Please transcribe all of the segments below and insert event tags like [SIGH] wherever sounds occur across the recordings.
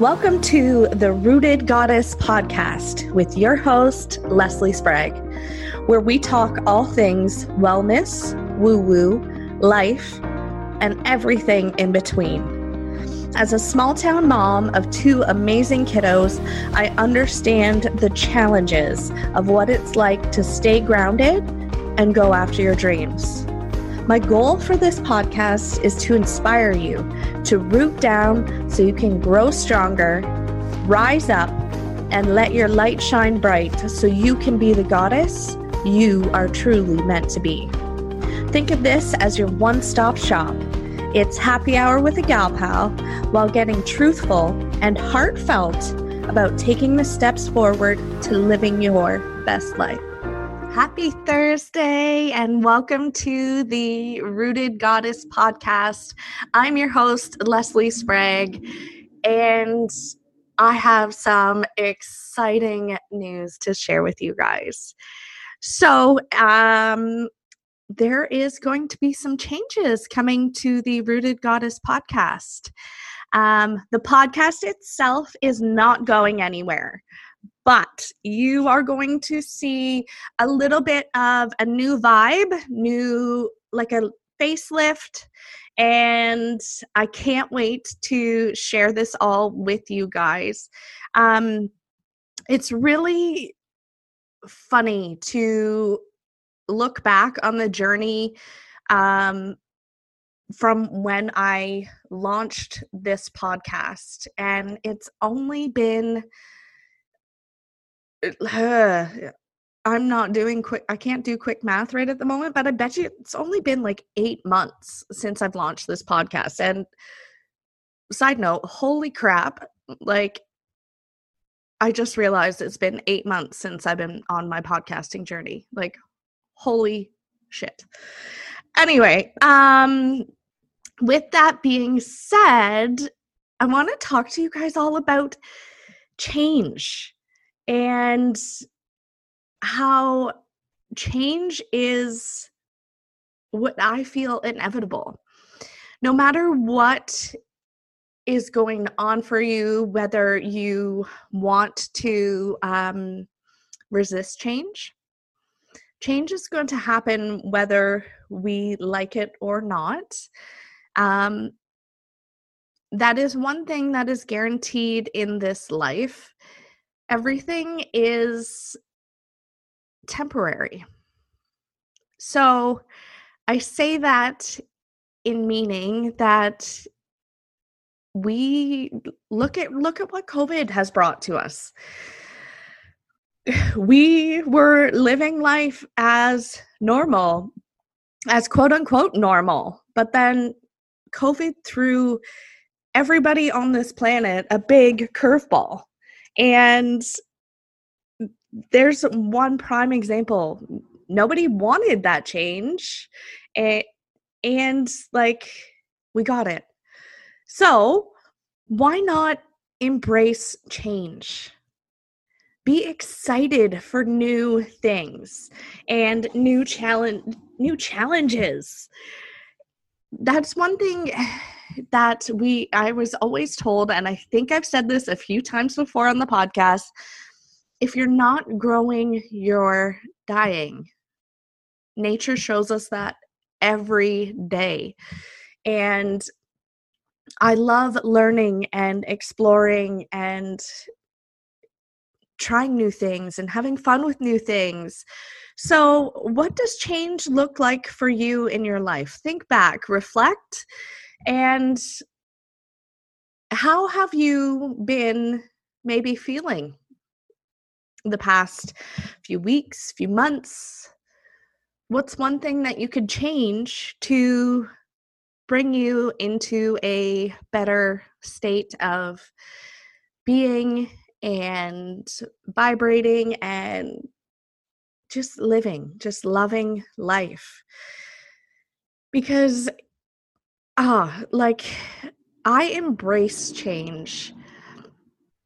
Welcome to the Rooted Goddess podcast with your host, Leslie Sprague, where we talk all things wellness, woo woo, life, and everything in between. As a small town mom of two amazing kiddos, I understand the challenges of what it's like to stay grounded and go after your dreams. My goal for this podcast is to inspire you to root down so you can grow stronger, rise up, and let your light shine bright so you can be the goddess you are truly meant to be. Think of this as your one stop shop. It's happy hour with a gal pal while getting truthful and heartfelt about taking the steps forward to living your best life. Happy Thursday and welcome to the Rooted Goddess podcast. I'm your host, Leslie Sprague, and I have some exciting news to share with you guys. So, um, there is going to be some changes coming to the Rooted Goddess podcast. Um, the podcast itself is not going anywhere but you are going to see a little bit of a new vibe, new, like a facelift. And I can't wait to share this all with you guys. Um, it's really funny to look back on the journey um, from when I launched this podcast, and it's only been uh, I'm not doing quick. I can't do quick math right at the moment, but I bet you it's only been like eight months since I've launched this podcast. And side note, holy crap! Like, I just realized it's been eight months since I've been on my podcasting journey. Like, holy shit. Anyway, um, with that being said, I want to talk to you guys all about change and how change is what I feel inevitable. No matter what is going on for you, whether you want to um, resist change, change is going to happen whether we like it or not. Um, that is one thing that is guaranteed in this life everything is temporary. So I say that in meaning that we look at look at what covid has brought to us [SIGHS] we were living life as normal as quote unquote normal but then covid threw everybody on this planet a big curveball and there's one prime example. Nobody wanted that change. And, and like, we got it. So, why not embrace change? Be excited for new things and new challenge new challenges. That's one thing that we I was always told and I think I've said this a few times before on the podcast if you're not growing you're dying. Nature shows us that every day. And I love learning and exploring and trying new things and having fun with new things. So, what does change look like for you in your life? Think back, reflect, and how have you been maybe feeling the past few weeks, few months? What's one thing that you could change to bring you into a better state of being and vibrating and just living, just loving life? Because ah like i embrace change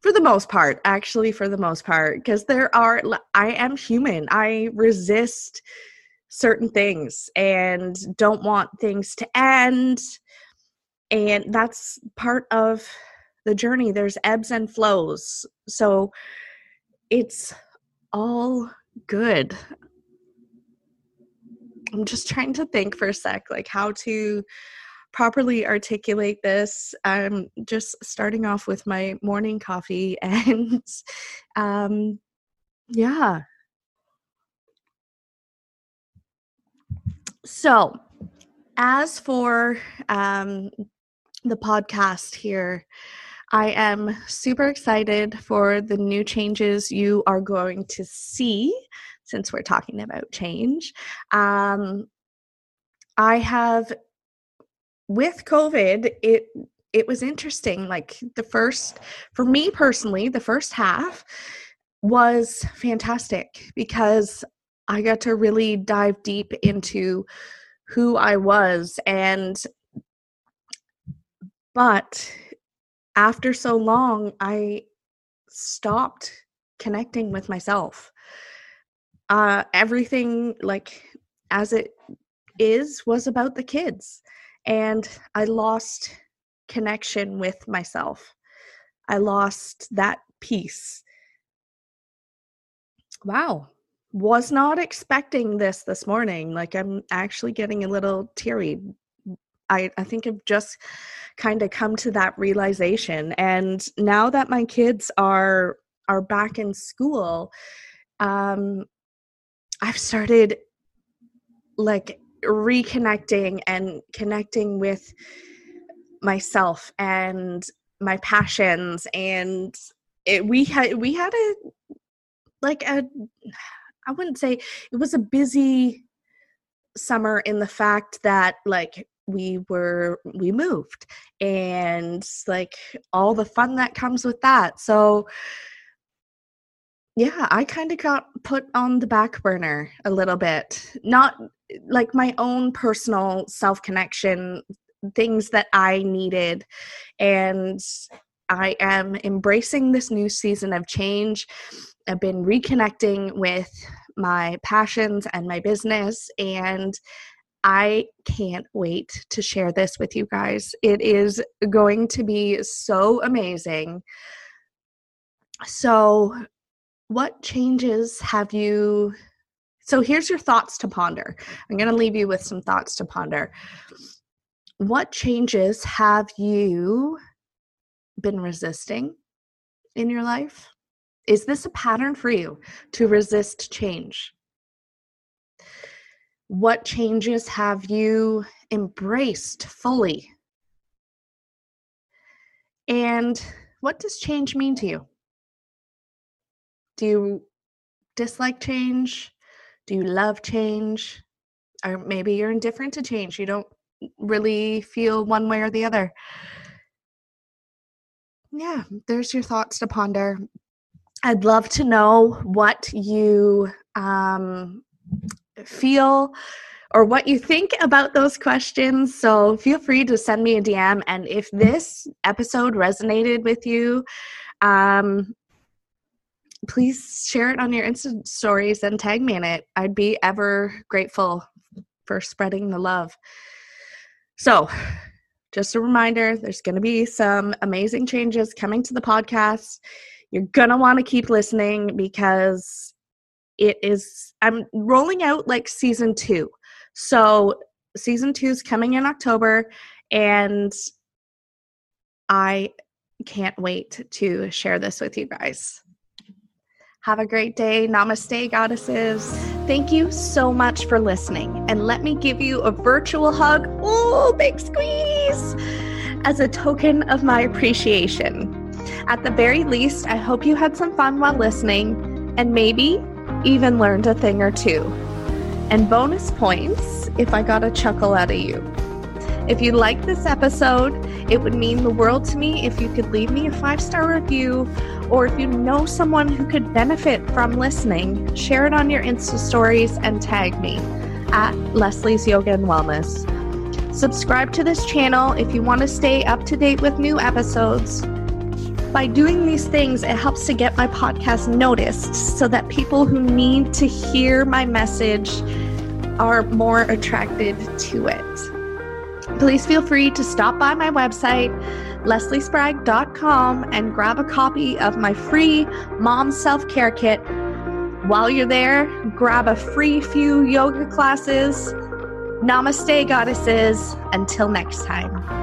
for the most part actually for the most part because there are i am human i resist certain things and don't want things to end and that's part of the journey, there's ebbs and flows. So it's all good. I'm just trying to think for a sec, like how to properly articulate this. I'm just starting off with my morning coffee, [LAUGHS] and um, yeah. So, as for um, the podcast here, I am super excited for the new changes you are going to see since we're talking about change. Um, I have, with COVID, it it was interesting. Like the first, for me personally, the first half was fantastic because I got to really dive deep into who I was and but after so long I stopped connecting with myself uh, everything like as it is was about the kids and i lost connection with myself. I lost that piece wow. Was not expecting this this morning like i'm actually getting a little teary. I i think i've just kind of come to that realization and now that my kids are are back in school um I've started like reconnecting and connecting with myself and my passions and it, we had we had a like a I wouldn't say it was a busy summer in the fact that like we were we moved and like all the fun that comes with that. So yeah, I kind of got put on the back burner a little bit. Not like my own personal self connection, things that I needed. And I am embracing this new season of change. I've been reconnecting with my passions and my business, and I can't wait to share this with you guys. It is going to be so amazing. So, what changes have you so here's your thoughts to ponder. I'm going to leave you with some thoughts to ponder. What changes have you been resisting in your life? Is this a pattern for you to resist change? What changes have you embraced fully? And what does change mean to you do you dislike change? Do you love change? Or maybe you're indifferent to change. You don't really feel one way or the other. Yeah, there's your thoughts to ponder. I'd love to know what you um, feel or what you think about those questions. So feel free to send me a DM. And if this episode resonated with you, um, please share it on your Insta stories and tag me in it. I'd be ever grateful for spreading the love. So, just a reminder there's going to be some amazing changes coming to the podcast. You're going to want to keep listening because it is, I'm rolling out like season two. So, season two is coming in October, and I can't wait to share this with you guys. Have a great day. Namaste, goddesses. Thank you so much for listening. And let me give you a virtual hug. Oh, big squeeze! As a token of my appreciation. At the very least, I hope you had some fun while listening and maybe even learned a thing or two. And bonus points if I got a chuckle out of you. If you liked this episode, it would mean the world to me if you could leave me a five star review, or if you know someone who could benefit from listening, share it on your Insta stories and tag me at Leslie's Yoga and Wellness. Subscribe to this channel if you want to stay up to date with new episodes. By doing these things, it helps to get my podcast noticed so that people who need to hear my message are more attracted to it please feel free to stop by my website, lesliesprague.com and grab a copy of my free mom self care kit. While you're there, grab a free few yoga classes. Namaste, goddesses. Until next time.